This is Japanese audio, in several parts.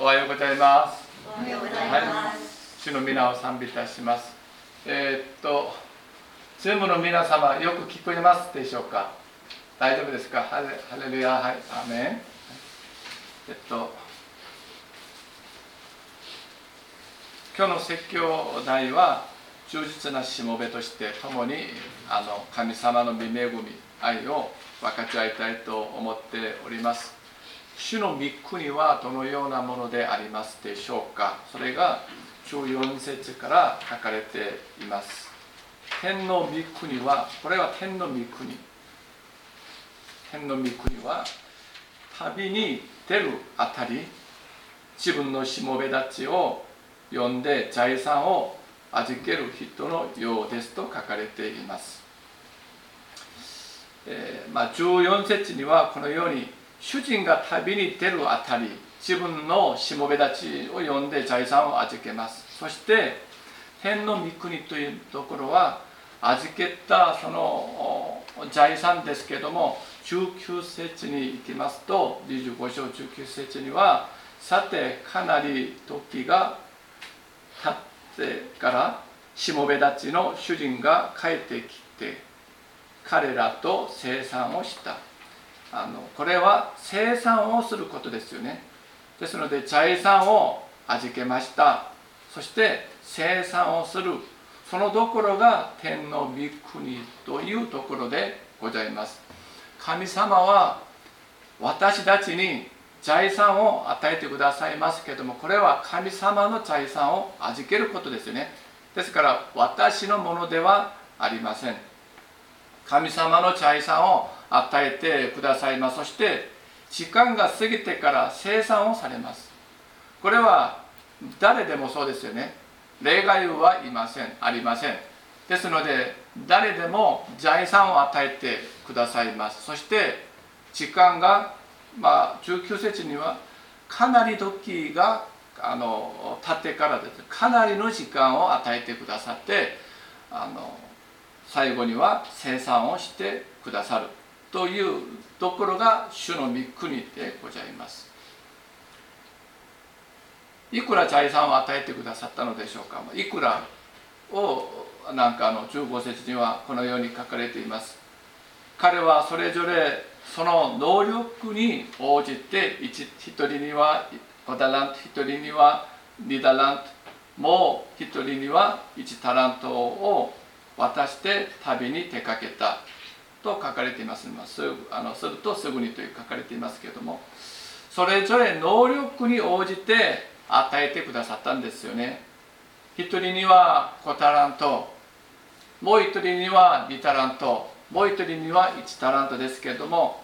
おはようございます。おはようございます。主の皆を賛美いたします。えーっと、ズームの皆様、よく聞こえますでしょうか？大丈夫ですか？ハレハレルヤ、はい、アーメン。えっと、今日の説教題は、忠実なしもべとして共にあの神様の御恵み、愛を分かち合いたいと思っております。主の御国はどのようなものでありますでしょうか？それが14節から書かれています。天の御国はこれは天の御国。天の御国は旅に出るあたり自分のしもべたちを呼んで財産を預ける人のようですと書かれています、えーまあ、14節にはこのように主人が旅に出るあたり自分のしもべたちを呼んで財産を預けます。そして天の御国というところは預けたその財産ですけども19節に行きますと25章19節にはさてかなり時が経ってからしもべたちの主人が帰ってきて彼らと生産をした。あのこれは生産をすることですよね。ですので財産を預けました。そして生産をする。そのところが天の御国というところでございます。神様は私たちに財産を与えてくださいますけどもこれは神様の財産を預けることですよね。ですから私のものではありません。神様の財産を与えてくださいます。そして時間が過ぎてから生産をされます。これは誰でもそうですよね。例外はいません。ありません。ですので誰でも財産を与えてくださいます。そして時間がまあ19節にはかなり時があの経ってからです。かなりの時間を与えてくださってあの最後には生産をしてくださる。というところが主の御国でございます。いくら財産を与えてくださったのでしょうか？いくらをなんかあの15節にはこのように書かれています。彼はそれぞれその能力に応じて一人には5タラント一人には2タラントもう一人には1タラントを渡して旅に出かけた。と書かれています。すあのするとすぐにという書かれていますけれどもそれぞれ能力に応じて与えてくださったんですよね。一人には5タラントもう一人には2タラントもう一人には1タラントですけれども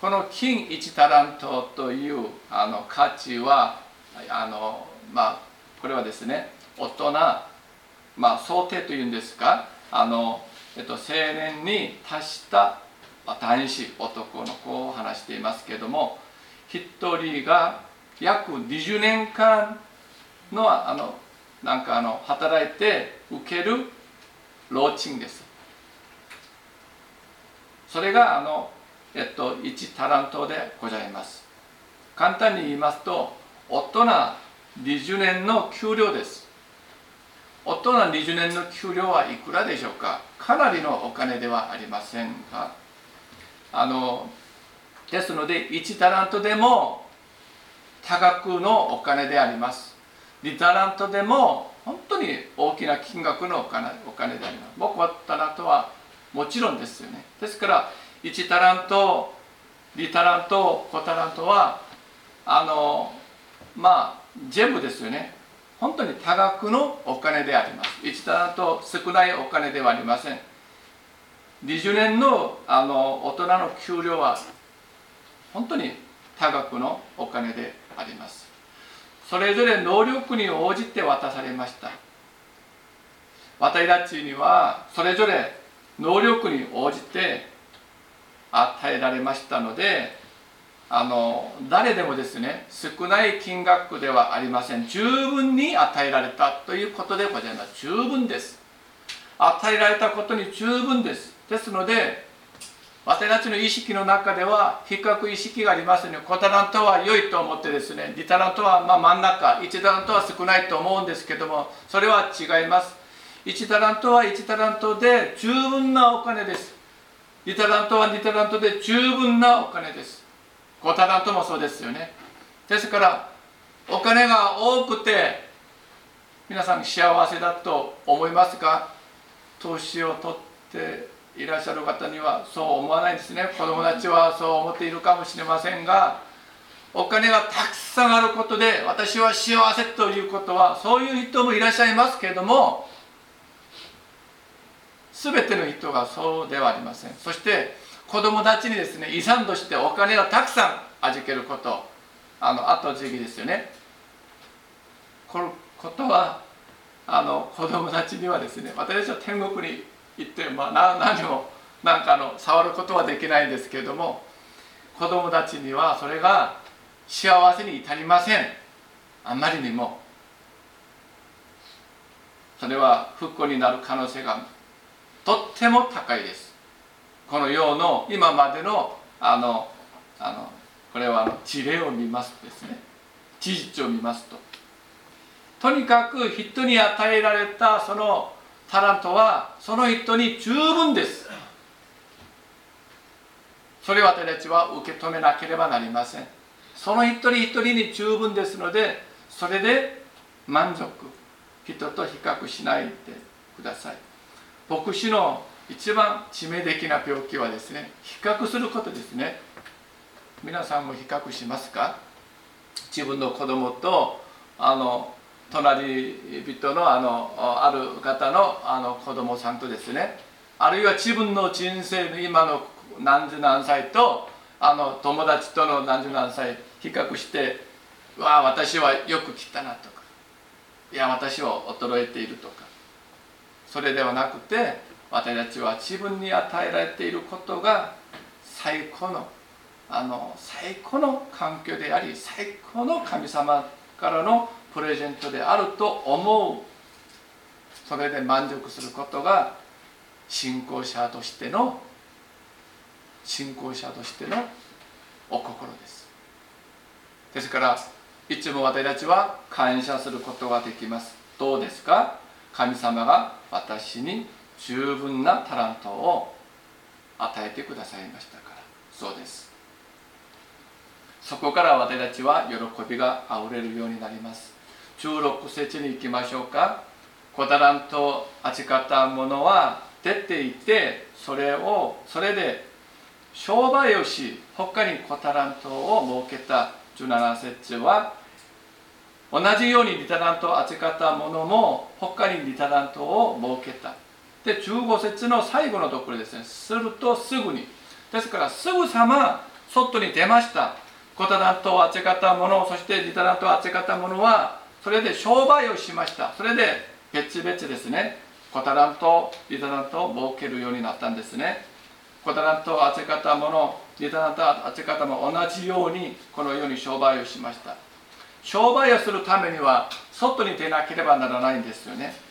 この金1タラントというあの価値はあのまあこれはですね大人まあ想定というんですかあの、えっと、青年に達した男子男の子を話していますけれども一人が約20年間のあのなんかあの働いて受ける労賃です。それがあの、えっと、1タラントでございます。簡単に言いますと大人20年の給料です。大人20年の給料はいくらでしょうか？かなりのお金ではありませんか？あのですので1タラントでも多額のお金であります。2タラントでも本当に大きな金額のお金お金であります。僕はタラントはもちろんですよね。ですから1タラント2タラント5タラントはあのまあ全部ですよね。本当に多額のお金であります。1タラント少ないお金ではありません。20年のあの大人の給料は本当に多額のお金であります。それぞれ能力に応じて渡されました。私たちにはそれぞれ能力に応じて与えられましたのであの誰でもですね少ない金額ではありません十分に与えられたということでございます十分です与えられたことに十分ですですので私たちの意識の中では比較意識がありますね。5タラントは良いと思ってですね、2タラントはま真ん中、1タラントは少ないと思うんですけども、それは違います。1タラントは1タラントで十分なお金です。2タラントは2タラントで十分なお金です。5タラントもそうですよね。ですから、お金が多くて、皆さん幸せだと思いますか？投資を取っていらっしゃる方にはそう思わないですね。子供たちはそう思っているかもしれませんがお金がたくさんあることで私は幸せということはそういう人もいらっしゃいますけれども全ての人がそうではありません。そして子供たちにですね遺産としてお金がたくさん預けること。あの後継ぎですよね。このことはあの子供たちにはですね私たちは天国に言って、まあ、何もなんかあの触ることはできないんですけれども子供たちにはそれが幸せに至りません。あまりにも。それは不幸になる可能性がとっても高いです。この世の今までのあのあのこれはあの事例を見ますとですね。事実を見ますと。とにかく人に与えられたそのタラントはその人に十分です。それを私たちは受け止めなければなりません。その一人一人に十分ですのでそれで満足。人と比較しないでください。牧師の一番致命的な病気はですね比較することですね。皆さんも比較しますか？自分の子供とあの隣人のあのある方のあの子供さんとですね。あるいは自分の人生の今の何十何歳とあの友達との何十何歳比較して「わあ私はよく来たな」とか「いや私は衰えている」とか。それではなくて私たちは自分に与えられていることが最高のあの最高の環境であり最高の神様からのプレゼントであると思う。それで満足することが信仰者としての信仰者としてのお心です。ですからいつも私たちは感謝することができます。どうですか？神様が私に十分なタラントを与えてくださいましたから。そうです。そこから私たちは喜びがあふれるようになります。16節に行きましょうか小タラントを扱った者は出ていてそれをそれで商売をし他に小タラントを設けた。17節は同じようにリタラントを扱った者も他にリタラントを設けた。で15節の最後のところですね。するとすぐに。ですからすぐさま外に出ました。小タラントを扱った者そしてリタラントを扱った者はそれで商売をしました。それで別々ですね。小タラントリタラントを設けるようになったんですね。小タラントを扱ったものリタラントを扱ったも同じようにこのように商売をしました。商売をするためには外に出なければならないんですよね。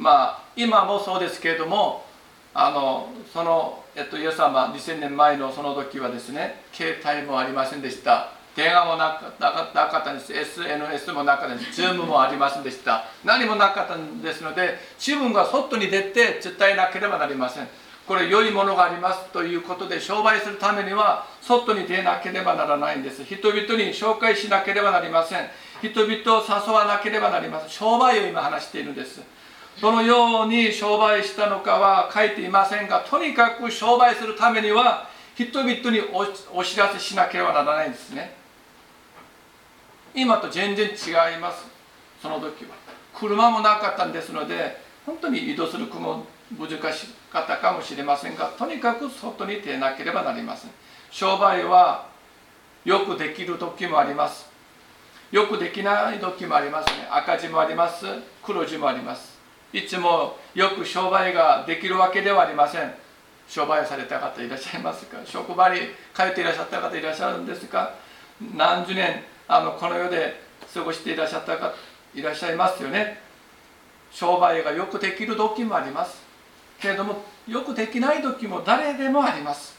まあ今もそうですけれどもあのその、えっと、イエス様2000年前のその時はですね携帯もありませんでした。電話もなかったんです。SNS もなかったんです。Zoom もありませんでした。何もなかったんですので自分が外に出て伝えなければなりません。これ良いものがありますということで商売するためには外に出なければならないんです。人々に紹介しなければなりません。人々を誘わなければなりません。商売を今話しているんです。どのように商売したのかは書いていませんがとにかく商売するためには人々にお知らせしなければならないんですね。今と全然違います。その時は。車もなかったんですので本当に移動する雲難しかったかもしれませんがとにかく外に出なければなりません。商売はよくできる時もあります。よくできない時もありますね。赤字もあります。黒字もあります。いつもよく商売ができるわけではありません。商売された方いらっしゃいますか？職場に通っていらっしゃった方いらっしゃるんですか？何十年あのこの世で過ごしていらっしゃった方いらっしゃいますよね。商売がよくできる時もあります。けれどもよくできない時も誰でもあります。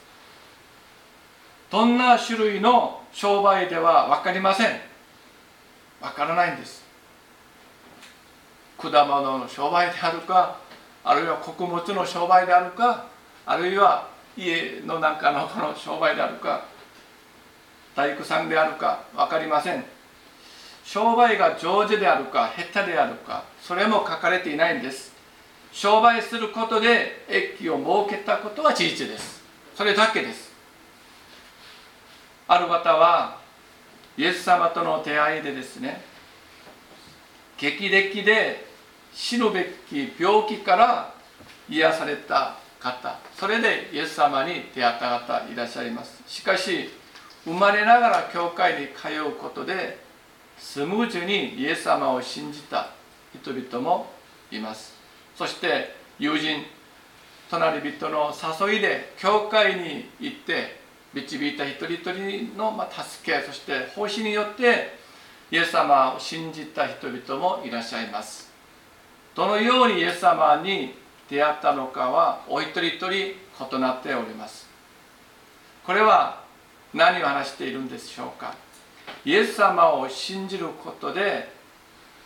どんな種類の商売では分かりません。分からないんです。果物の商売であるかあるいは穀物の商売であるかあるいは家の中のこの商売であるか大工さんであるか分かりません。商売が上手であるか下手であるかそれも書かれていないんです。商売することで益を設けたことは事実です。それだけです。ある方はイエス様との出会いでですね激励で死ぬべき病気から癒された方それでイエス様に出会った方いらっしゃいます。しかし生まれながら教会に通うことでスムーズにイエス様を信じた人々もいます。そして友人隣人の誘いで教会に行って導いた一人一人の助けそして奉仕によってイエス様を信じた人々もいらっしゃいます。どのようにイエス様に出会ったのかはお一人一人異なっております。これは何を話しているんでしょうか？イエス様を信じることで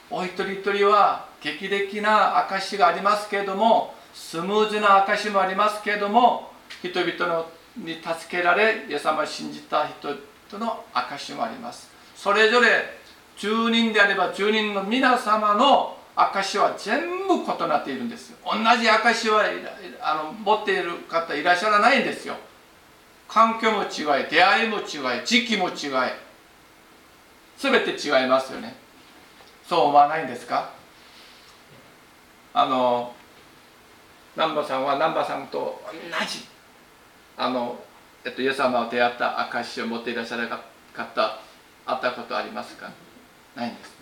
お一人一人は劇的な証がありますけれどもスムーズな証もありますけれども人々のに助けられイエス様を信じた人々の証もあります。それぞれ10人であれば10人の皆様の証は全部異なっているんです同じ証はあの持っている方いらっしゃらないんですよ。環境も違い出会いも違い時期も違い全て違いますよね。そう思わないんですか？あの南波さんは南波さんと同じあの、えっと、イエス様を出会った証を持っていらっしゃる方会ったことありますか？ないんです。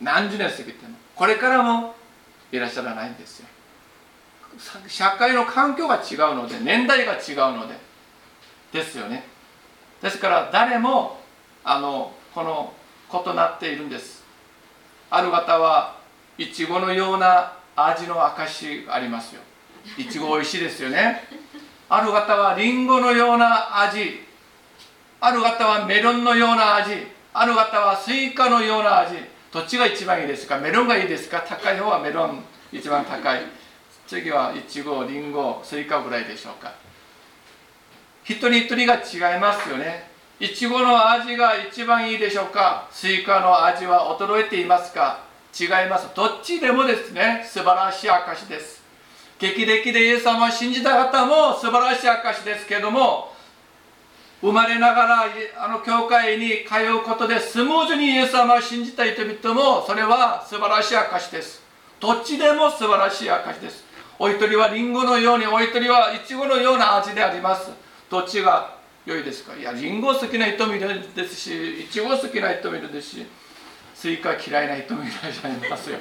何十年過ぎても。これからもいらっしゃらないんですよ。社会の環境が違うので年代が違うので。ですよね。ですから誰もあのこの異なっているんです。ある方はいちごのような味の証ありますよ。いちご美味しいですよね。ある方はりんごのような味。ある方はメロンのような味。ある方はスイカのような味。どっちが一番いいですか？メロンがいいですか？高い方はメロン一番高い。次はいちごりんごスイカぐらいでしょうか。一人一人が違いますよね。いちごの味が一番いいでしょうか？スイカの味は衰えていますか？違います。どっちでもですね。素晴らしい証です。劇的でイエス様を信じた方も素晴らしい証ですけども生まれながらあの教会に通うことでスムーズにイエス様を信じた人々もそれは素晴らしい証です。どっちでも素晴らしい証です。お一人はリンゴのようにお一人はイチゴのような味であります。どっちが良いですか？いやリンゴ好きな人もいるですしイチゴ好きな人もいるですしスイカ嫌いな人もいらっしゃいますよ。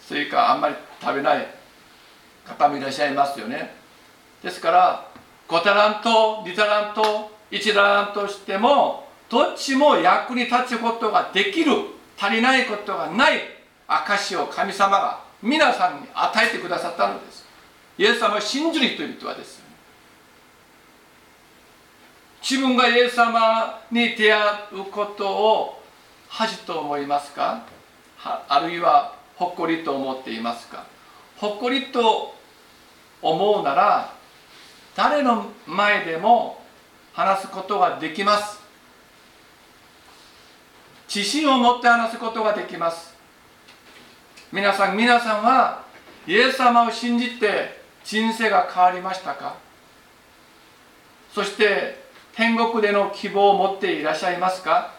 スイカあんまり食べない方もいらっしゃいますよね。ですから5タラント2タラント1タラントしてもどっちも役に立つことができる足りないことがない証を神様が皆さんに与えてくださったのです。イエス様を信じる人々はです。自分がイエス様に出会うことを恥と思いますか？あるいは誇りと思っていますか？誇りと思うなら誰の前でも話すことができます。自信を持って話すことができます。皆さん皆さんはイエス様を信じて人生が変わりましたか？そして天国での希望を持っていらっしゃいますか？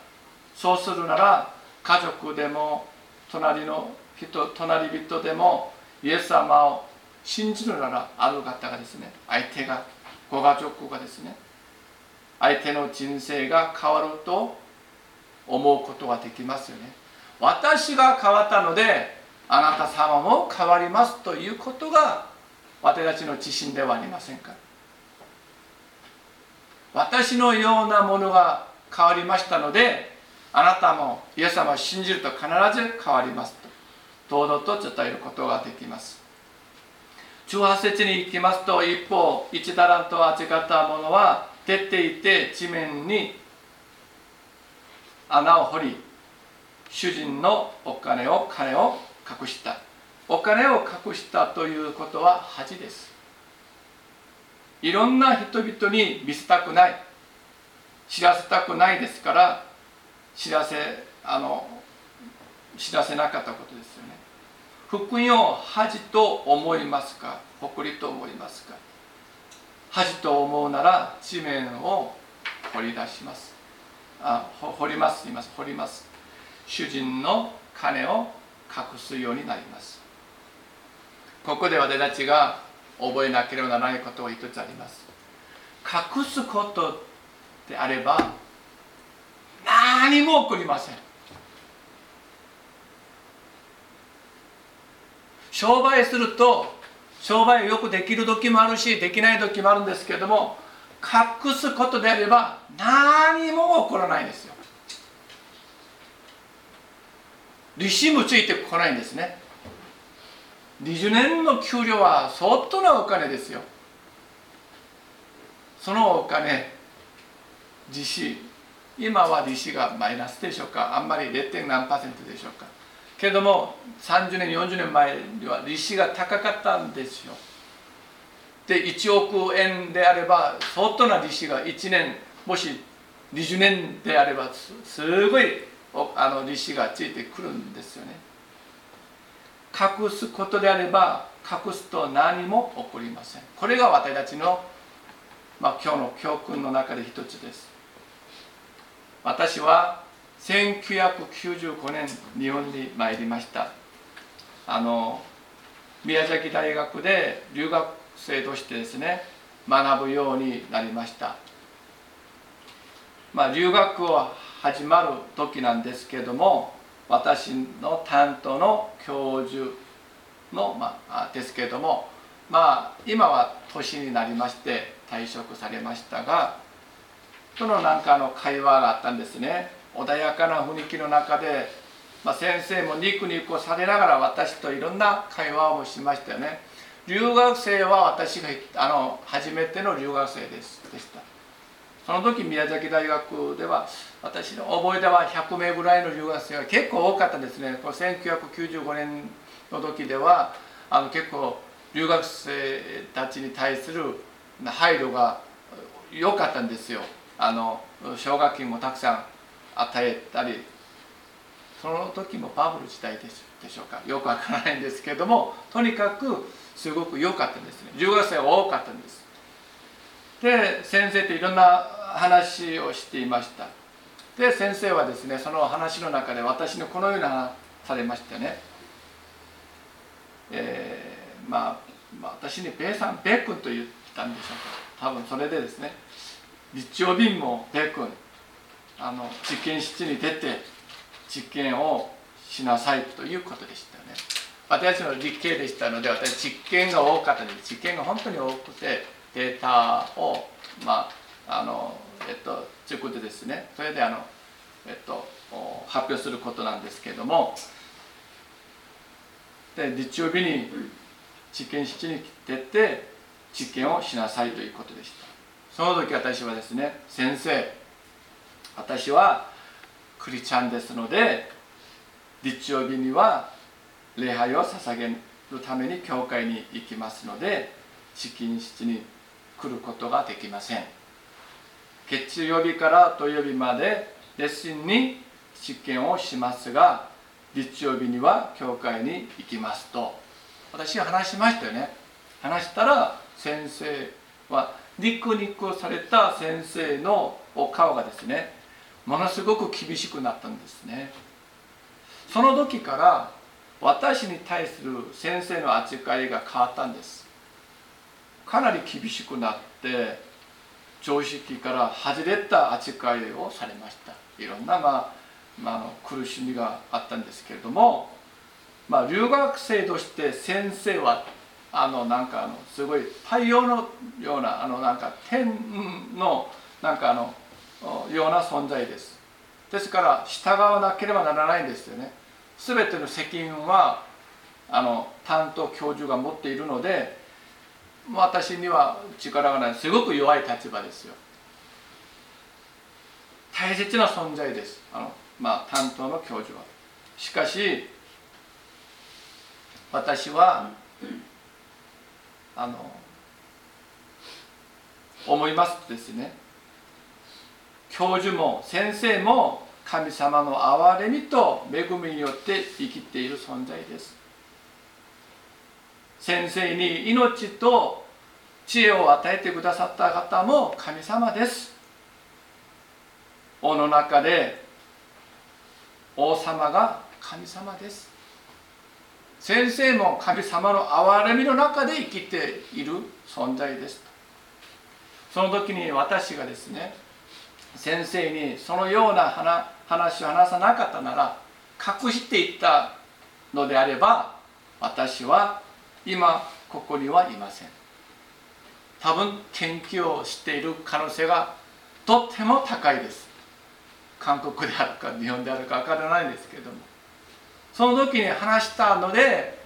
そうするなら家族でも隣の人隣人でもイエス様を信じるならある方がですね相手がご家族がですね相手の人生が変わると思うことができますよね。私が変わったのであなた様も変わりますということが私たちの自信ではありませんか。私のようなものが変わりましたのであなたもイエス様を信じると必ず変わりますと堂々と伝えることができます。18節に行きますと一方1タラントを預かった者は出ていて地面に穴を掘り主人のお金を金を隠した。お金を隠したということは恥です。いろんな人々に見せたくない知らせたくないですから知らせあの知らせなかったことですよね。福音を恥と思いますか？誇りと思いますか？恥と思うなら地面を掘り出します。あ掘ります。言います。掘ります。主人の金を隠すようになります。ここで私たちが覚えなければならないことが一つあります。隠すことであれば何も起こりません。商売すると商売をよくできる時もあるしできない時もあるんですけども隠すことであれば何も起こらないんですよ。利子もついてこないんですね。20年の給料は相当なお金ですよ。そのお金利子。今は利子がマイナスでしょうかあんまり 0. 何パーセントでしょうか。けども30年40年前には利子が高かったんですよ。で1億円であれば相当な利子が1年もし20年であればすごいあの利子がついてくるんですよね。隠すことであれば隠すと何も起こりません。これが私たちの、まあ、今日の教訓の中で一つです。私は1995年日本に参りました。あの宮崎大学で留学生としてですね学ぶようになりました。まあ留学を始まる時なんですけども私の担当の教授の、まあ、ですけどもまあ今は年になりまして退職されましたがそのなんかの会話があったんですね。穏やかな雰囲気の中で、まあ、先生もニクニコされながら私といろんな会話をしましたよね。留学生は私があの初めての留学生ですでした。その時宮崎大学では私の覚えでは100名ぐらいの留学生が結構多かったですね。こ1995年の時ではあの結構留学生たちに対する配慮が良かったんですよ。あの奨学金もたくさん与えたりその時もバブル時代でしょうか？よくわからないんですけどもとにかくすごく良かったんですね。留学生が多かったんです。で先生といろんな話をしていました。で先生はですねその話の中で私のこのような話されましてね、えー、まあ、まあ、私にペイさんペイ君と言ったんでしょうか。多分それでですね日曜便もペイ君あの実験室に出て実験をしなさいということでしたよね。私の理系でしたので私実験が多かったです。実験が本当に多くてデータをまああのえっと作ってですねそれであのえっと発表することなんですけれどもで日曜日に実験室に出て実験をしなさいということでした。その時私はですね先生私はクリチャンですので日曜日には礼拝を捧げるために教会に行きますので試金室に来ることができません。月曜日から土曜日までレッスンに実験をしますが日曜日には教会に行きますと。私は話しましたよね。話したら先生はニコニコされた先生のお顔がですねものすごく厳しくなったんですね。その時から私に対する先生の扱いが変わったんです。かなり厳しくなって常識から外れた扱いをされました。いろんな、まあ、まあ、の苦しみがあったんですけれども、まあ、留学生として先生はあのなんかあのすごい太陽のようなあのなんか天のなんかあのような存在です。ですから従わなければならないんですよね。全ての責任はあの担当教授が持っているので私には力がない。すごく弱い立場ですよ。大切な存在です。あの、まあ、担当の教授は。しかし私はあの思いますとですね。教授も先生も神様の憐れみと恵みによって生きている存在です。先生に命と知恵を与えてくださった方も神様です。王の中で王様が神様です。先生も神様の憐れみの中で生きている存在です。その時に私がですね先生にそのような話を話さなかったなら隠していったのであれば私は今ここにはいません。多分研究をしている可能性がとっても高いです。韓国であるか日本であるか分からないですけれども。その時に話したので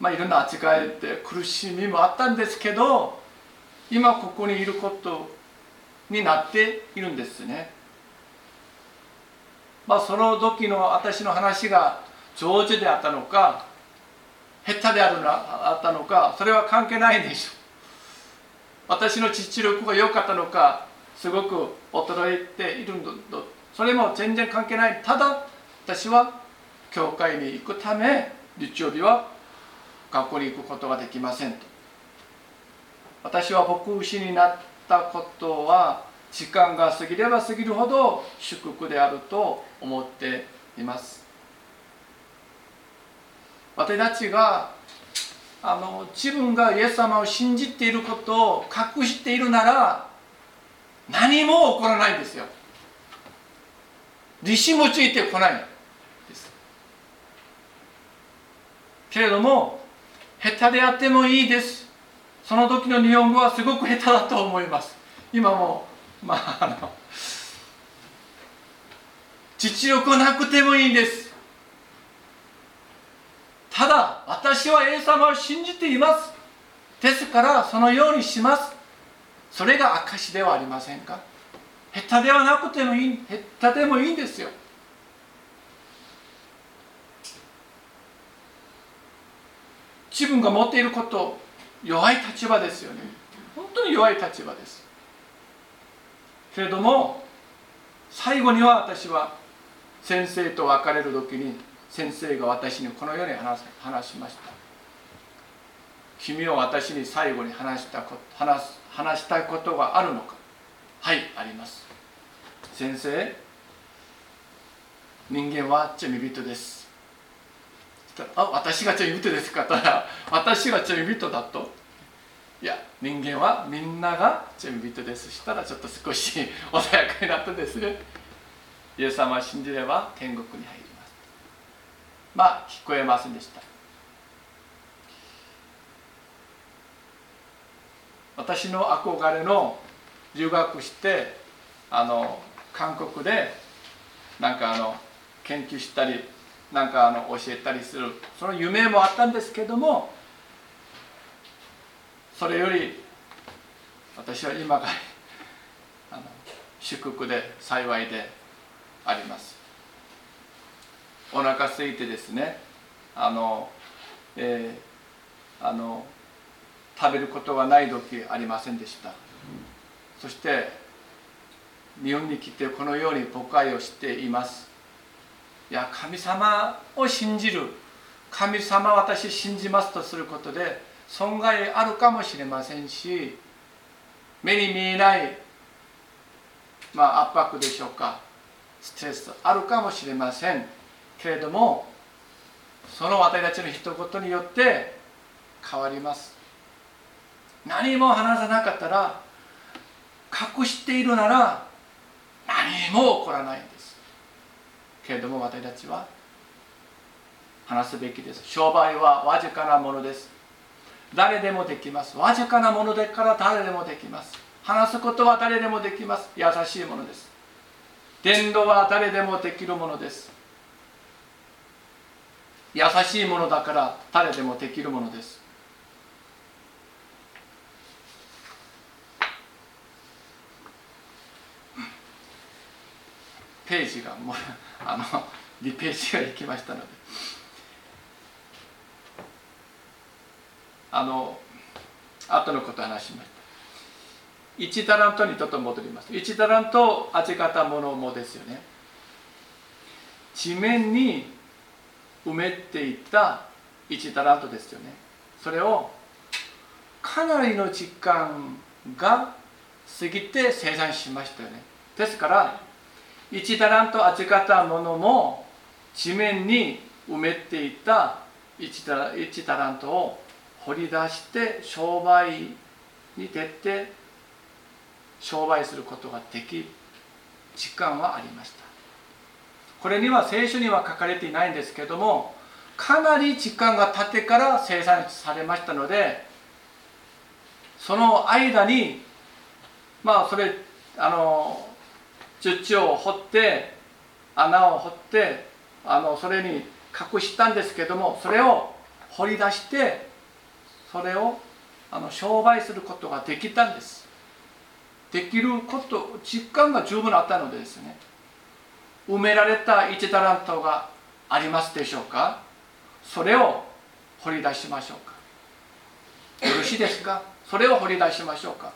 まあいろんな扱いで苦しみもあったんですけど今ここにいることになっているんですね。まあその時の私の話が上手であったのか下手であるのあったのかそれは関係ないでしょう。私の実力が良かったのかすごく衰えているのそれも全然関係ない。ただ私は教会に行くため日曜日は学校に行くことができませんと。私は牧師になったことは時間が過ぎれば過ぎるほど祝福であると思っています。私たちがあの自分がイエス様を信じていることを隠しているなら何も起こらないんですよ。利子もついてこないです。けれども下手であってもいいです。その時の日本語はすごく下手だと思います。今もまああの実力なくてもいいんです。ただ私は A 様を信じています。ですからそのようにします。それが証ではありませんか。下手ではなくてもいい下手でもいいんですよ。自分が持っていること弱い立場ですよね。本当に弱い立場です。けれども最後には私は先生と別れる時に先生が私にこのように話話しました。君は私に最後に話したこ話話したいことがあるのか？はいあります。先生人間は罪人です。あ私が罪人ですか？と。私が罪人だと。いや人間はみんなが罪人ですしたらちょっと少し穏やかになったですね。イエス様を信じれば天国に入るまあ聞こえませんでした。私の憧れの留学してあの韓国でなんかあの研究したりなんかあの教えたりする。その夢もあったんですけどもそれより私は今が あの祝福で幸いであります。お腹空いてですねあの、えー、あの食べることがない時ありませんでした、そして日本に来てこのように誤解をしています。いや神様を信じる。神様私信じますとすることで損害あるかもしれませんし目に見えない、まあ、圧迫でしょうかストレスあるかもしれません。けれどもその私たちの一言によって変わります。何も話さなかったら隠しているなら何も起こらないんです。けれども私たちは話すべきです。商売はわずかなものです。誰でもできます。わずかなものでから誰でもできます。話すことは誰でもできます。優しいものです。伝道は誰でもできるものです。優しいものだから誰でもできるものです。ページがもうあの2ページがいきましたので。あの後のこと話しました。1タラントにちょっと戻ります。1タラント味方ものもですよね。地面に埋めていった1タラントですよね。それをかなりの時間が過ぎて生産しましたよね。ですから1タラント味方ものも地面に埋めていた1タラ ,1 タラントを掘り出して商売に出て商売することができ時間はありました。これには聖書には書かれていないんですけどもかなり時間が経ってから生産されましたのでその間にまあそれあの土を掘って穴を掘ってあのそれに隠したんですけどもそれを掘り出してそれをあの商売することができたんです。できること実感が十分あったのでですね埋められた1タラントがありますでしょうか？それを掘り出しましょうか？よろしいですか？それを掘り出しましょうか？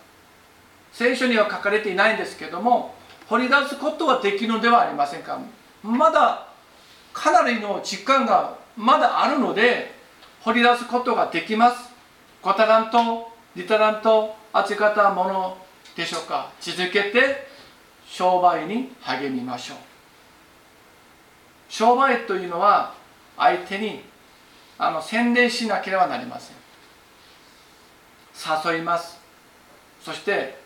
聖書には書かれていないんですけども掘り出すことはできるのではありませんか？まだかなりの時間がまだあるので掘り出すことができます。5タラント2タラント預かったものでしょうか？続けて商売に励みましょう。商売というのは相手にあの宣伝しなければなりません。誘います。そして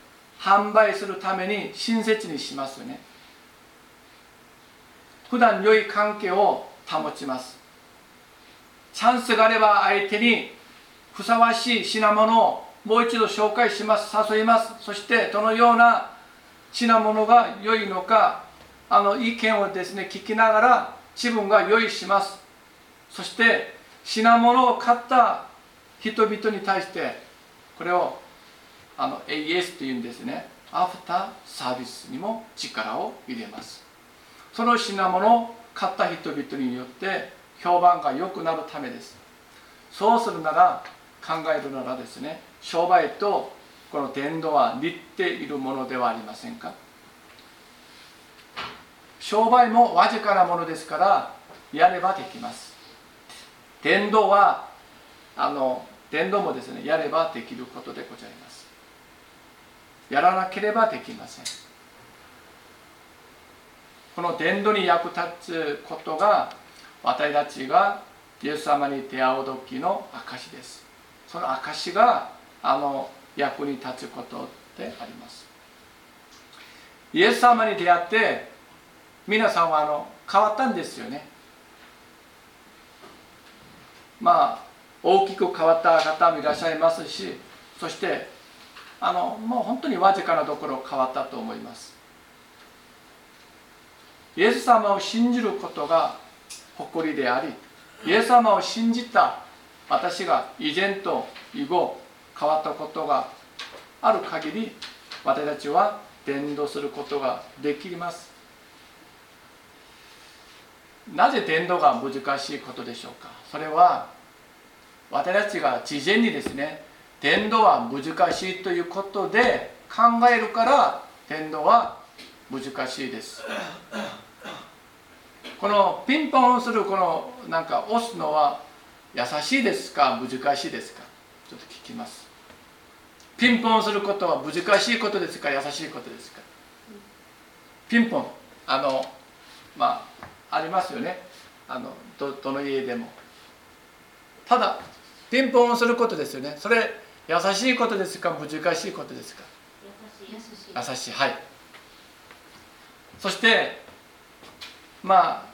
販売するために親切にしますよね。普段良い関係を保ちます。チャンスがあれば相手にふさわしい品物をもう一度紹介します誘いますそしてどのような品物が良いのかあの意見をですね聞きながら自分が用意します。そして品物を買った人々に対してこれをあの AS というんですね。アフターサービスにも力を入れます。その品物を買った人々によって評判が良くなるためです。そうするなら考えるならですね商売とこの伝道は似ているものではありませんか？商売もわずかなものですからやればできます。伝道はあの伝道もですねやればできることでございます。やらなければできません。この伝道に役立つことが私たちがイエス様に出会う時の証です。その証があの役に立つことであります。イエス様に出会って皆さんはあの変わったんですよね。まあ大きく変わった方もいらっしゃいますしそしてあのもう本当にわずかなところ変わったと思います。イエス様を信じることが誇りでありイエス様を信じた私が以前と以後変わったことがある限り私たちは伝道することができます。なぜ伝道が難しいことでしょうか？それは私たちが事前にですね伝道は難しいということで考えるから伝道は難しいです。このピンポンするこのなんか押すのは優しいですか難しいですか？ちょっと聞きます。ピンポンすることは難しいことですか優しいことですか？ピンポン。あのまあありますよね。あのどどの家でも。ただピンポンをすることですよね。それ優しいことですか？難しいことですか？優しい。はい。そしてまあ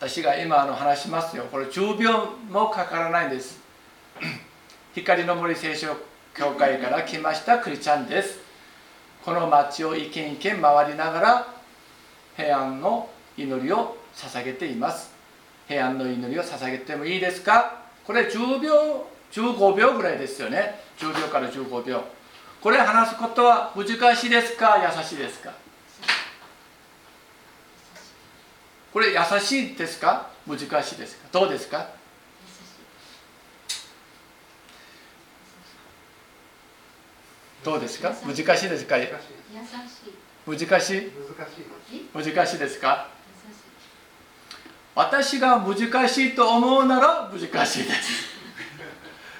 私が今あの話しますよ。これ10秒もかからないんです。光の森聖書教会から来ましたクリちゃんです。この町を一軒一軒回りながら平安の祈りを捧げています。平安の祈りを捧げてもいいですか？これ10秒15秒ぐらいですよね。10秒から15秒。これ話すことは難しいですか？優しいですか？これ優しいですか？難しいですか？どうですか？どうですか？難しいですか？優しい。難しい難しい。難しいですか？私が難しいと思うなら難しいです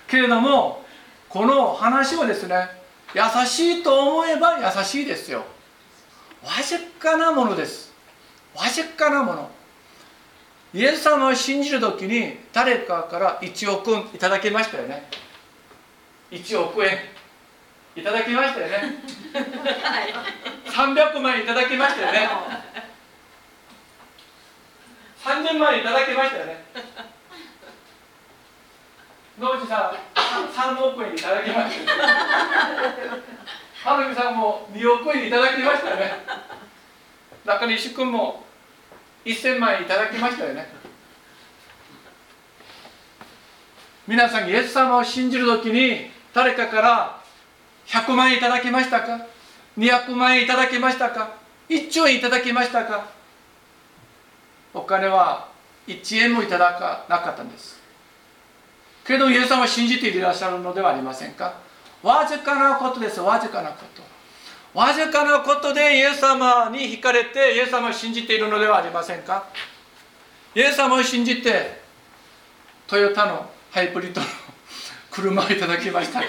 けれどもこの話をですね優しいと思えば優しいですよ。わずかなものです。わずかなもの。イエス様を信じる時に誰かから1億円いただきましたよね。1億円。いただきましたよね。300万いただきましたよね。30万いただきましたよね野口さん3億円いただきました。よね春美さんも2億円いただきましたね。中西君も1000万円いただきましたよね。皆さんイエス様を信じるときに誰かから100万円いただきましたか？200万円いただきましたか？1兆円いただきましたか？お金は1円もいただかなかったんです。けれどイエス様を信じていらっしゃるのではありませんか？わずかなことです。わずかなこと。わずかなことでイエス様に惹かれてイエス様を信じているのではありませんか？イエス様を信じてトヨタのハイブリッドの 車をいただきましたか？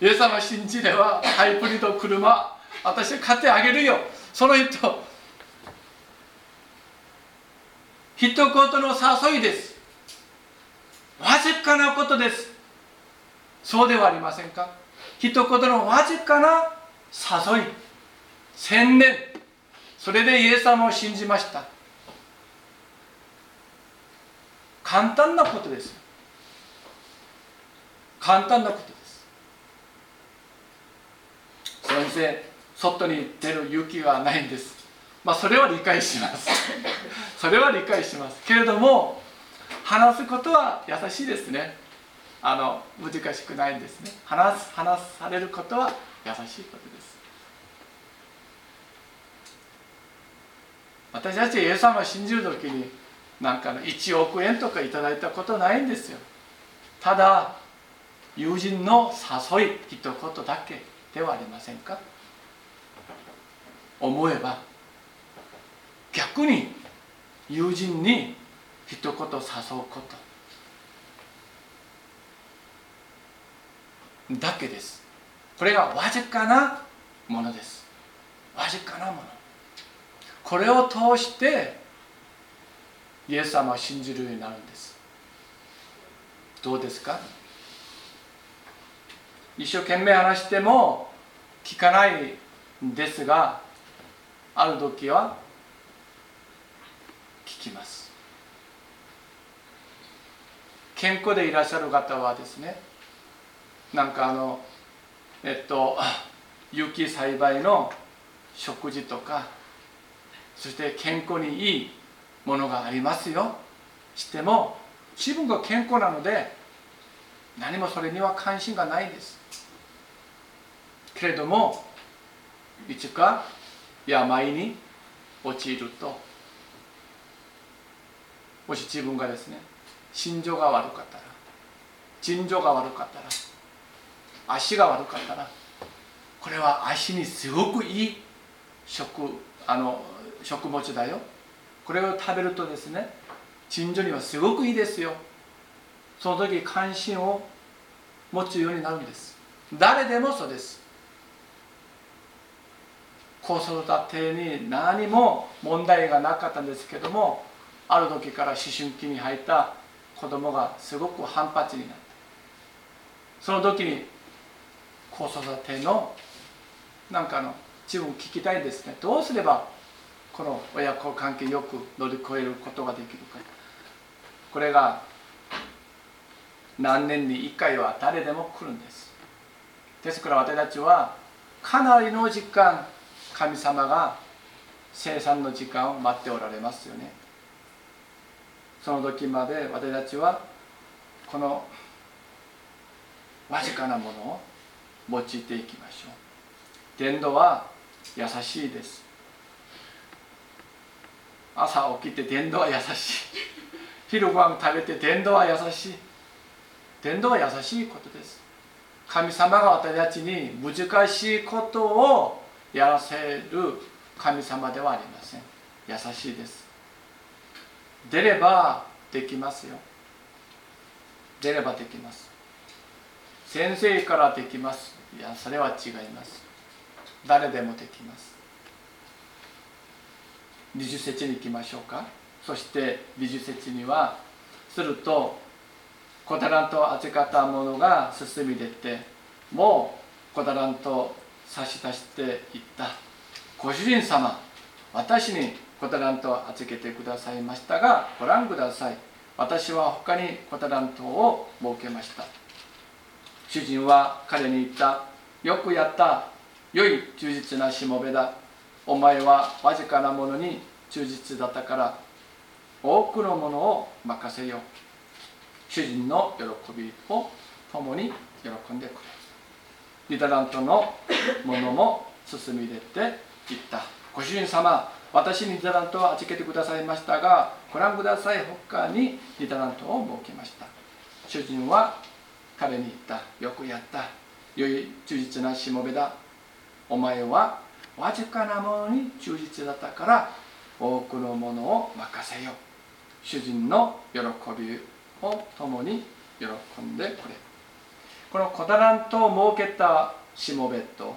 イエス様を信じればハイブリッド車私買ってあげるよ。その人一言の誘いです。わずかなことです。そうではありませんか？一言のわずかな誘い。宣伝それでイエス様を信じました。簡単なことです。簡単なことです。先生外に出る勇気がないんです。まあそれは理解します。それは理解します。けれども話すことは優しいですね。あの難しくないんですね。話す話されることは優しいことです。私たちイエス様を信じる時になんかの1億円とかいただいたことないんですよ。ただ友人の誘い一言だけではありませんか。思えば逆に友人に一言誘うこと。だけです。これがわずかなものです。わずかなもの。これを通してイエス様を信じるようになるんです。どうですか？一生懸命話しても聞かないんですがある時は聞きます。健康でいらっしゃる方はですねなんかあのえっと有機栽培の食事とかそして健康にいいものがありますよ。しても自分が健康なので何もそれには関心がないです。けれどもいつか病に陥るともし自分がですね心臓が悪かったら腎臓が悪かったら足が悪かったらこれは足にすごくいい食あの食物だよ。これを食べるとですね腎臓にはすごくいいですよ。その時関心を持つようになるんです。誰でもそうです。子育てに何も問題がなかったんですけどもある時から思春期に入った子供がすごく反発になった。その時に子育てのなんかの自分聞きたいですね。どうすればこの親子関係よく乗り越えることができるか。これが何年に1回は誰でも来るんです。ですから私たちはかなりの時間神様が生産の時間を待っておられますよね。その時まで私たちはこのわずかなものを用いていきましょう。伝道は優しいです。朝起きて伝道は優しい。昼ご飯食べて伝道は優しい。伝道は優しいことです。神様が私たちに難しいことをやらせる神様ではありません。優しいです。出ればできますよ。出ればできます。先生からできます。いやそれは違います。誰でもできます。20節に行きましょうか。そして20節にはすると小タラントを預かった者が進み出てもう小タラントを差し出していった。ご主人様私に小タラントを預けてくださいましたがご覧ください。私は他に小タラントを設けました。主人は彼に言った。よくやった。良い忠実なしもべだ。お前はわずかなものに忠実だったから。多くのものを任せよう。主人の喜びを共に喜んでくれ。リタラントのものも進み出ていった。ご主人様私にリタラントを預けてくださいましたがご覧ください他にリタラントを設けました。主人は彼に言った。よくやった。良い忠実なしもべだ。お前はわずかなものに忠実だったから多くのものを任せよ主人の喜びを共に喜んでくれ。この小タラントを設けたしもべと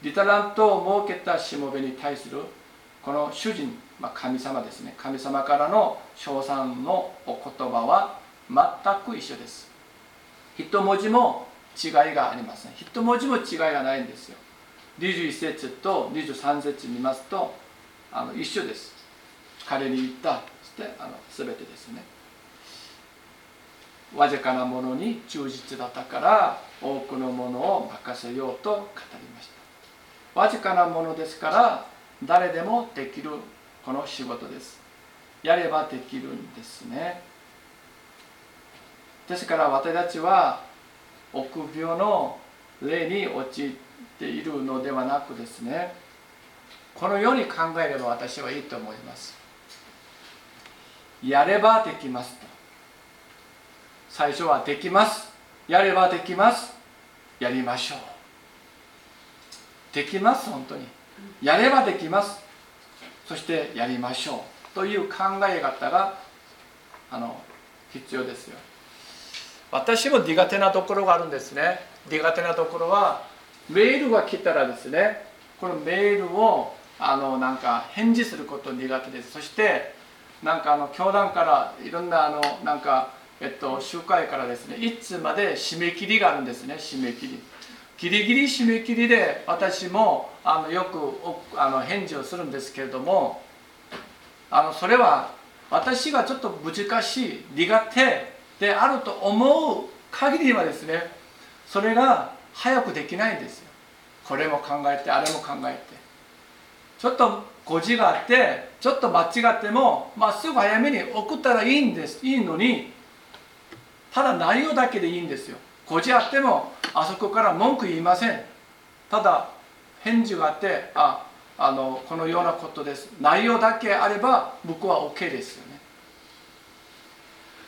リタラントを設けたしもべに対するこの主人、まあ、神様ですね。神様からの称賛のお言葉は全く一緒です。一文字も違いがありません。一文字も違いがないんですよ。21節と23節見ますとあの一緒です。彼に言ったそしてあの全てですね。わずかなものに忠実だったから多くのものを任せようと語りました。わずかなものですから誰でもできるこの仕事です。やればできるんですね。ですから私たちは臆病の霊に陥っているのではなくですね。このように考えれば私はいいと思います。やればできますと。最初はできます。やればできます。やりましょう。できます本当に。やればできます。そしてやりましょう。という考え方があの必要ですよ。私も苦手なところがあるんですね。苦手なところはメールが来たらですねこのメールをあのなんか返事すること苦手です。そしてなんかあの教団からいろんなあのなんかえっと集会からですねいつまで締め切りがあるんですね締め切り。ギリギリ締め切りで私もあのよくあの返事をするんですけれどもあのそれは私がちょっと難しい苦手であると思う限りはですねそれが早くできないんですよ。これも考えてあれも考えて。ちょっと誤字があってちょっと間違ってもまっすぐ早めに送ったらいいんですいいのにただ内容だけでいいんですよ。誤字あってもあそこから文句言いません。ただ返事があってああのこのようなことです。内容だけあれば僕は OK ですよね。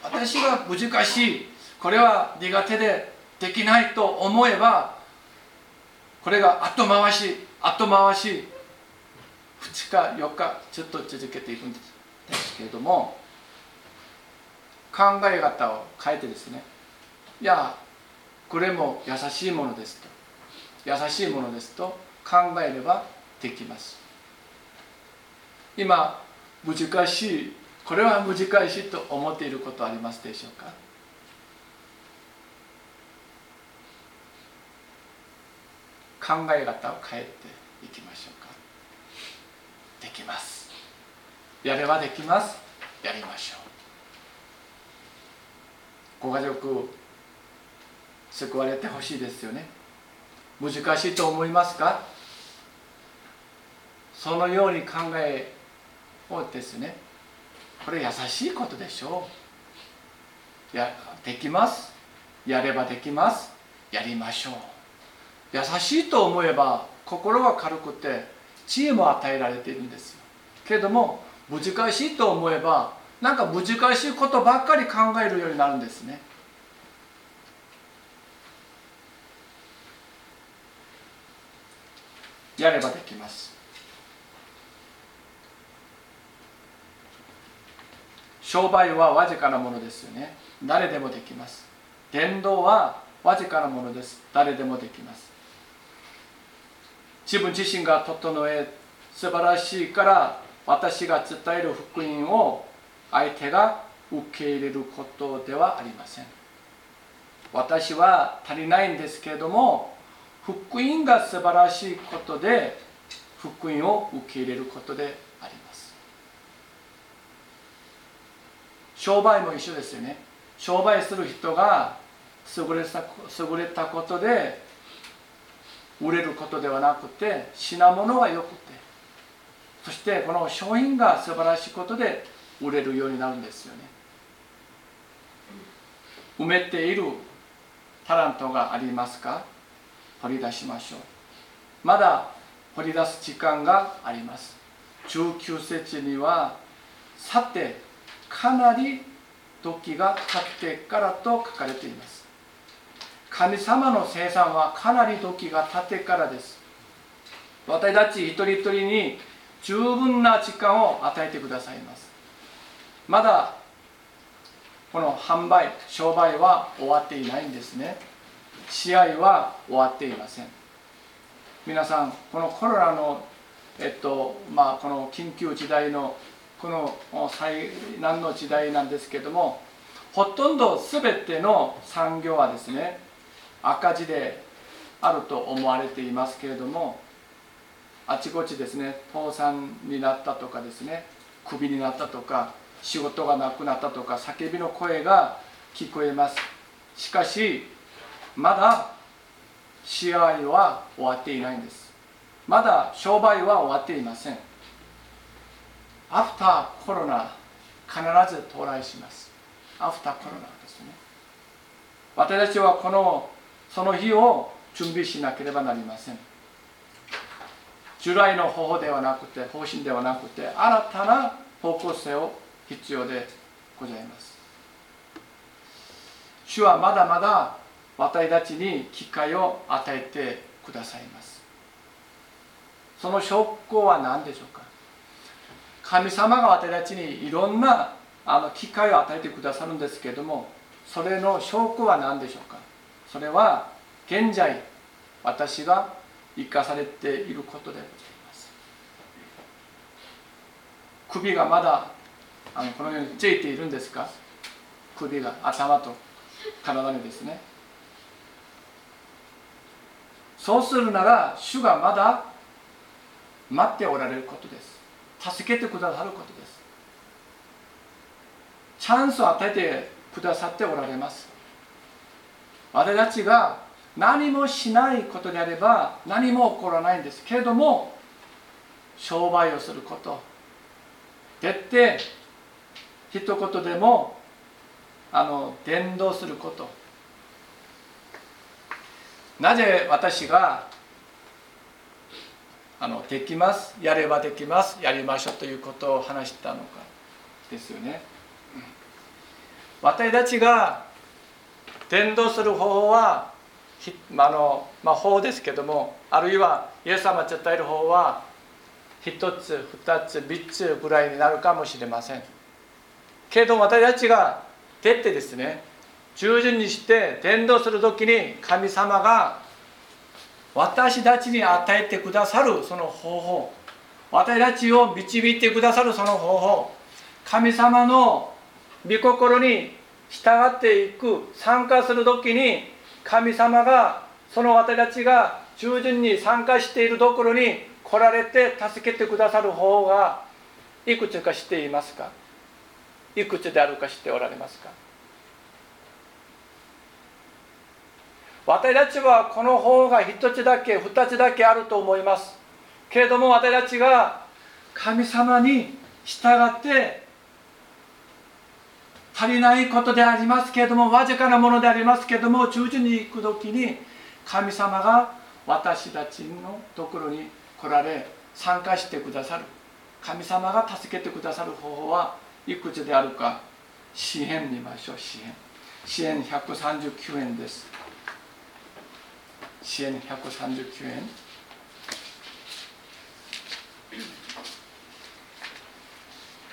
私が難しい。これは苦手でできないと思えばこれが後回し後回し。2日4日ずっと続けていくんですけれども考え方を変えてですね。いやこれも優しいものですと。優しいものですと考えればできます。今難しい。これは難しいと思っていることありますでしょうか？考え方を変えていきましょうか。できます。やればできます。やりましょう。ご家族救われてほしいですよね。難しいと思いますか？そのように考えをですね。これ優しいことでしょう。やできます。やればできます。やりましょう。優しいと思えば心が軽くて知恵も与えられているんですよ。けども難しいと思えばなんか難しいことばっかり考えるようになるんですね。やればできます。商売はわずかなものですよね。誰でもできます。伝道はわずかなものです。誰でもできます。自分自身が整え素晴らしいから私が伝える福音を相手が受け入れることではありません。私は足りないんですけれども福音が素晴らしいことで福音を受け入れることであります。商売も一緒ですよね。商売する人が優れた優れたことで売れることではなくて品物が良くてそしてこの商品が素晴らしいことで売れるようになるんですよね。埋めているタラントがありますか？掘り出しましょう。まだ掘り出す時間があります。19節にはさてかなり時が経ってからと書かれています。神様の生産はかなり時が経ってからです。私たち一人一人に十分な時間を与えてくださいます。まだこの販売商売は終わっていないんですね。試合は終わっていません。皆さんこのコロナのえっとまあこの緊急時代のこの災難の時代なんですけどもほとんど全ての産業はですね赤字であると思われていますけれどもあちこちですね倒産になったとかですねクビになったとか仕事がなくなったとか叫びの声が聞こえます。しかしまだ試合は終わっていないんです。まだ商売は終わっていません。アフターコロナ必ず到来します。アフターコロナですね。私たちはこのその日を準備しなければなりません。従来の方法ではなくて方針ではなくて新たな方向性を必要でございます。主はまだまだ私たちに機会を与えてくださいます。その証拠は何でしょうか？神様が私たちにいろんなあの機会を与えてくださるんですけれどもそれの証拠は何でしょうか？それは現在私が生かされていることでございます。首がまだあのこのようについているんですか首が頭と体にですねそうするなら主がまだ待っておられることです。助けてくださることです。チャンスを与えてくださっておられます。私たちが何もしないことであれば何も起こらないんですけれども商売をすること。徹底一言でもあの伝道すること。なぜ私があのできますやればできますやりましょうということを話したのかですよね。私たちが伝道する方法はあの、まあ、法ですけどもあるいはイエス様伝える方は1つ2つ3つぐらいになるかもしれません。けど私たちが徹底ですね従順にして伝道する時に神様が私たちに与えてくださるその方法私たちを導いてくださるその方法神様の御心に従っていく参加する時に神様がその私たちが従順に参加しているところに来られて助けてくださる方法がいくつか知っていますか？いくつであるか知っておられますか？私たちはこの方が一つだけ二つだけあると思います。けれども私たちが神様に従って足りないことでありますけれどもわずかなものでありますけれども従順に行く時に神様が私たちのところに来られ参加してくださる。神様が助けてくださる方法はいくつであるか。詩編見ましょう。詩編詩編139円です。詩編139円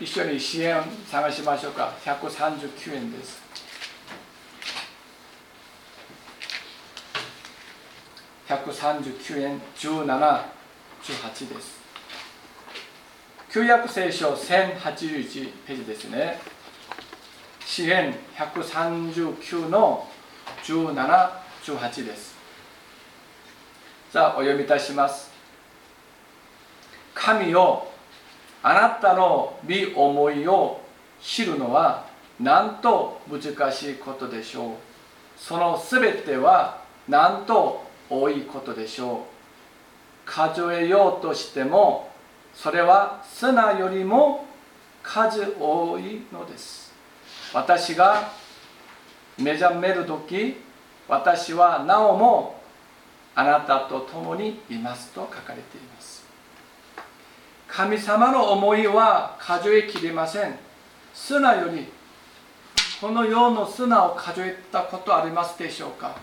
一緒に支援探しましょうか139円です139円1718です旧約聖書1081ページですね支援139の1718ですさあお読みいたします。神よあなたの身思いを知るのはなんと難しいことでしょう。そのすべてはなんと多いことでしょう。数えようとしてもそれは砂よりも数多いのです。私が目覚める時私はなおもあなたと共にいますと書かれています。神様の思いは数えきれません。砂よりこの世の砂を数えたことありますでしょうか？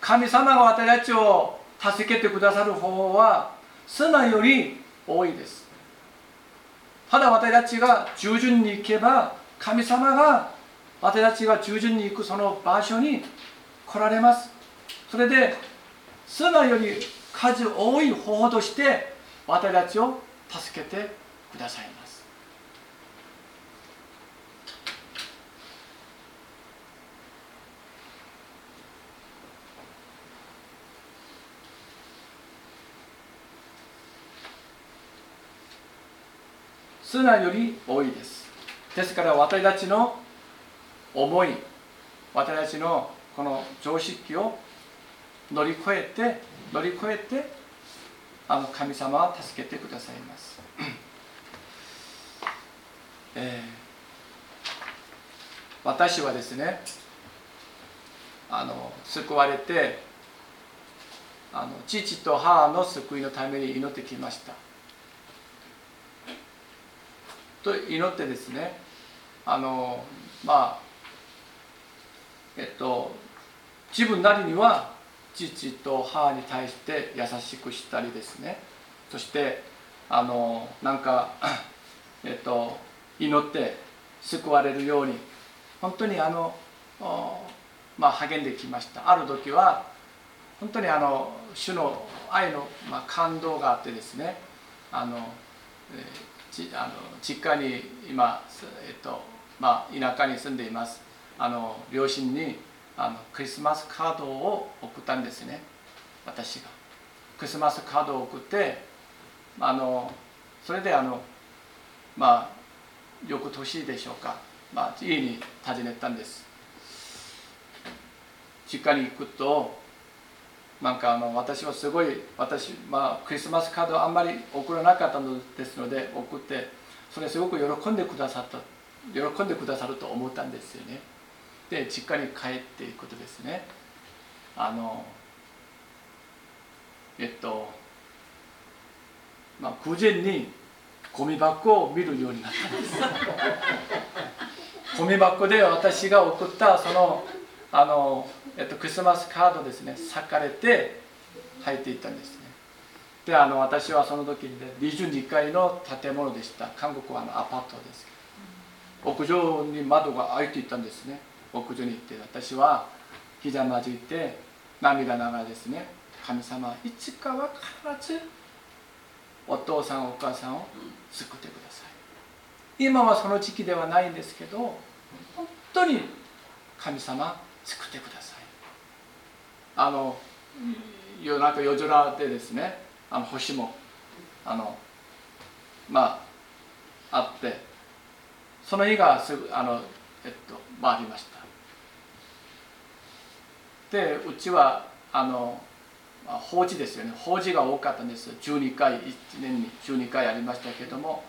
神様が私たちを助けてくださる方法は砂より多いです。ただ私たちが従順に行けば神様が私たちが従順に行くその場所に来られます。それで砂より数多い方法として私たちを助けてくださいます。砂より多いです。ですから私たちの思い私たちのこの常識を乗り越えて乗り越えてあの神様は助けてくださいます、えー私はですねあの救われてあの父と母の救いのために祈ってきました。と祈ってですねあのまあえっと自分なりには父と母に対して優しくしたりですね。そしてあのなんかえっと祈って救われるように本当にあのまあ励んできました。ある時は本当にあの主の愛の、まあ、感動があってですねあの、え、ちあの実家に今、えっとまあ、田舎に住んでいます。あの両親にあのクリスマスカードを送ったんですね。私が。クリスマスカードを送ってあのそれであのまあ翌年でしょうか、まあ、家に訪ねたんです。実家に行くとなんかあの私はすごい私、まあ、クリスマスカードあんまり送らなかったのですので送ってそれすごく喜んでくださった喜んでくださると思ったんですよね。で実家に帰っていくことですね。あのえっとまあ偶然にゴミ箱を見るようになったんです。ゴミ箱で私が送ったそのあの、えっと、クリスマスカードですね裂かれて入っていったんですね。であの私はその時に、ね、22階の建物でした。韓国はあのアパートです屋上に窓が開いていたんですね屋上に行って私はひざまずいて涙ながらですね神様いつかは必ずお父さんお母さんを救ってください。今はその時期ではないんですけど本当に神様救ってください。あの夜中夜空でですねあの星もあのまああってその日がすぐあのえっと回りました。でうちはあの法事ですよね。法事が多かったんです。12回1年に12回ありましたけども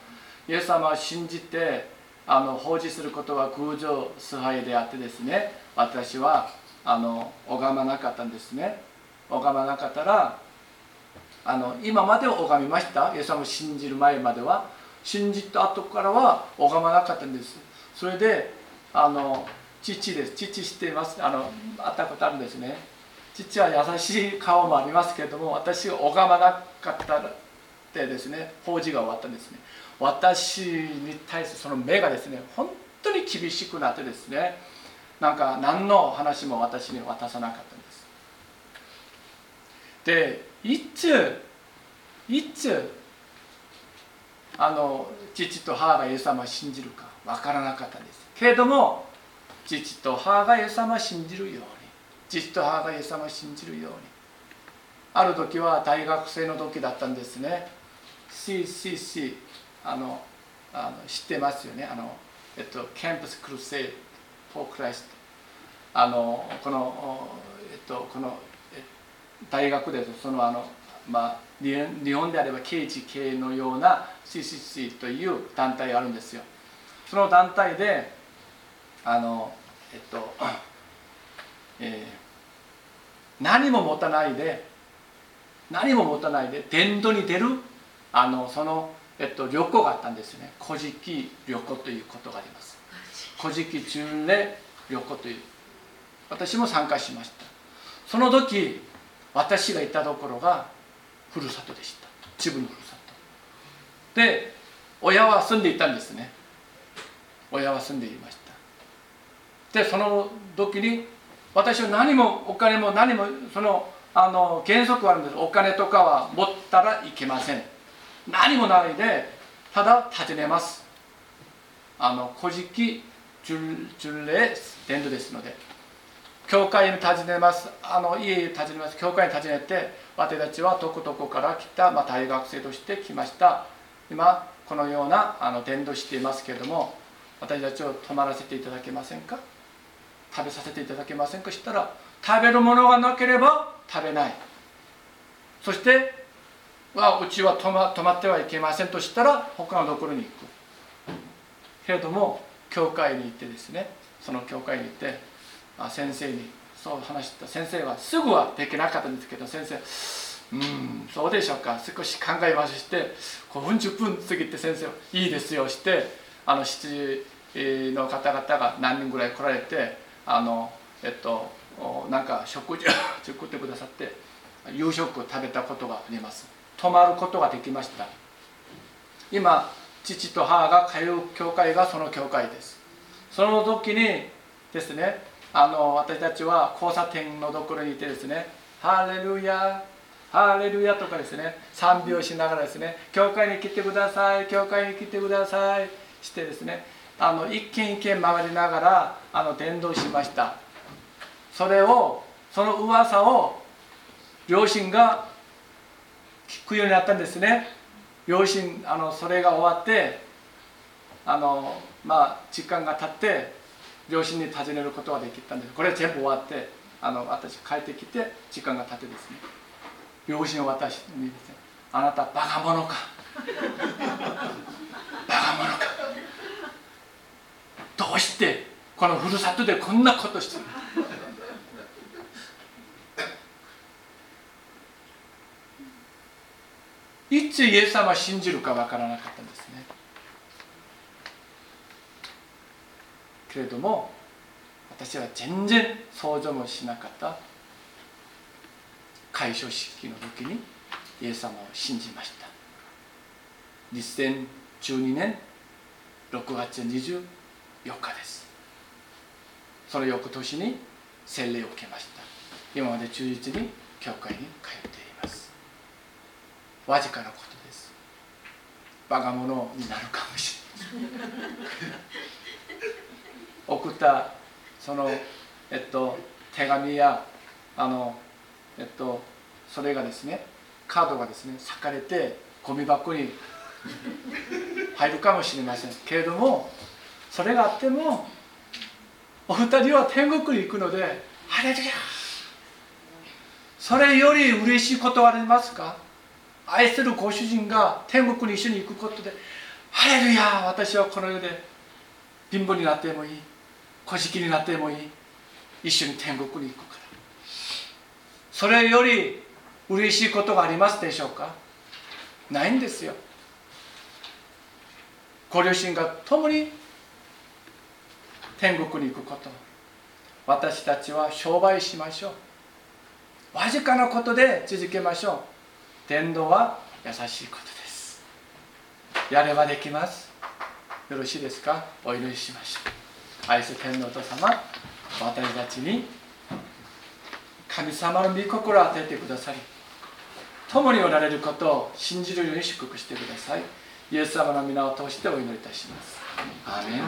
イエス様を信じてあの法事することは偶像崇拝であってですね私はあの拝まなかったんですね。拝まなかったらあの今まで拝みました？イエス様を信じる前までは。信じた後からは拝まなかったんです。それであの父です。父知っています。あの会ったことあるんですね。父は優しい顔もありますけれども私が拝まなかったってですね法事が終わったんですね。私に対するその目がですね本当に厳しくなってですねなんか何の話も私に渡さなかったんです。でいついつあの父と母がイエス様を信じるか分からなかったんです。けれども父と母がイエス様を信じるように。父と母がイエス様を信じるように。ある時は大学生の時だったんですね。CCC あのあの知ってますよね。あの、えっと、 Campus Crusade for Christ あのこの、えっと、この大学でそのあの、まあ、日本であれば KGK のような CCC という団体があるんですよ。その団体であのえっと、えー、何も持たないで何も持たないで伝道に出るあのその、えっと、旅行があったんですよね。古事記旅行ということがあります。古事記巡礼旅行という私も参加しました。その時私がいたところがふるさとでした。自分のふるさと。で親は住んでいたんですね。親は住んでいましたでその時に私は何もお金も何もそのあの原則があるんです。お金とかは持ったらいけません。何もないでただ尋ねます。あの古事記巡礼伝道ですので。教会に訪ねます。あの家に訪ねます。教会に訪ねて私たちはどこどこから来た、まあ、大学生として来ました。今このようなあの伝道していますけれども私たちを泊まらせていただけませんか？食べさせていただけませんかしたら食べるものがなければ食べない。そしてはうちは泊ま泊まってはいけませんとしたら他のところに行く。けれども教会に行ってですねその教会に行って先生にそう話した先生はすぐはできなかったんですけど先生うんそうでしょうか。少し考えまして5分10分過ぎて先生いいですよしてあの7時の方々が何人ぐらい来られてあのえっとなんか食事 を作ってくださって夕食を食べたことがあります。泊まることができました。今父と母が通う教会がその教会です。その時にですねあの私たちは交差点のところにいてですね「ハレルヤハレルヤ」とかですね賛美をしながらですね「教会に来てください教会に来てください」してですねあの一軒一軒回りながらあの伝道しました。それをその噂を両親が聞くようになったんですね。両親あのそれが終わってあのまあ時間が経って両親に尋ねることができたんです。これ全部終わってあの私帰ってきて時間が経ってですね。両親は私にですね。あなたバカ者か。バカ者か。どうしてこのふるさとでこんなことしてる いつイエス様を信じるかわからなかったんですね。けれども私は全然想像もしなかった。開所式の時にイエス様を信じました。2012年6月4日です。その翌年に洗礼を受けました。今まで忠実に教会に通っています。わずかなことです。我が物になるかもしれない送ったその、えっと、手紙やあの、えっと、それがですねカードがですね裂かれてゴミ箱に入るかもしれません。けれどもそれがあってもお二人は天国に行くのでハレルヤそれより嬉しいことはありますか？愛するご主人が天国に一緒に行くことでハレルヤ私はこの世で貧乏になってもいい。小敷になってもいい。一緒に天国に行くから。それより嬉しいことがありますでしょうか？ないんですよ。ご両親が共に天国に行くこと。私たちは商売しましょう。わずかなことで続けましょう。天道は優しいことです。やればできます。よろしいですか？お祈りしましょう。愛する天皇と様私たちに神様の御心を与えてくださり共におられることを信じるように祝福してください。イエス様の皆を通してお祈りいたします。アーメン。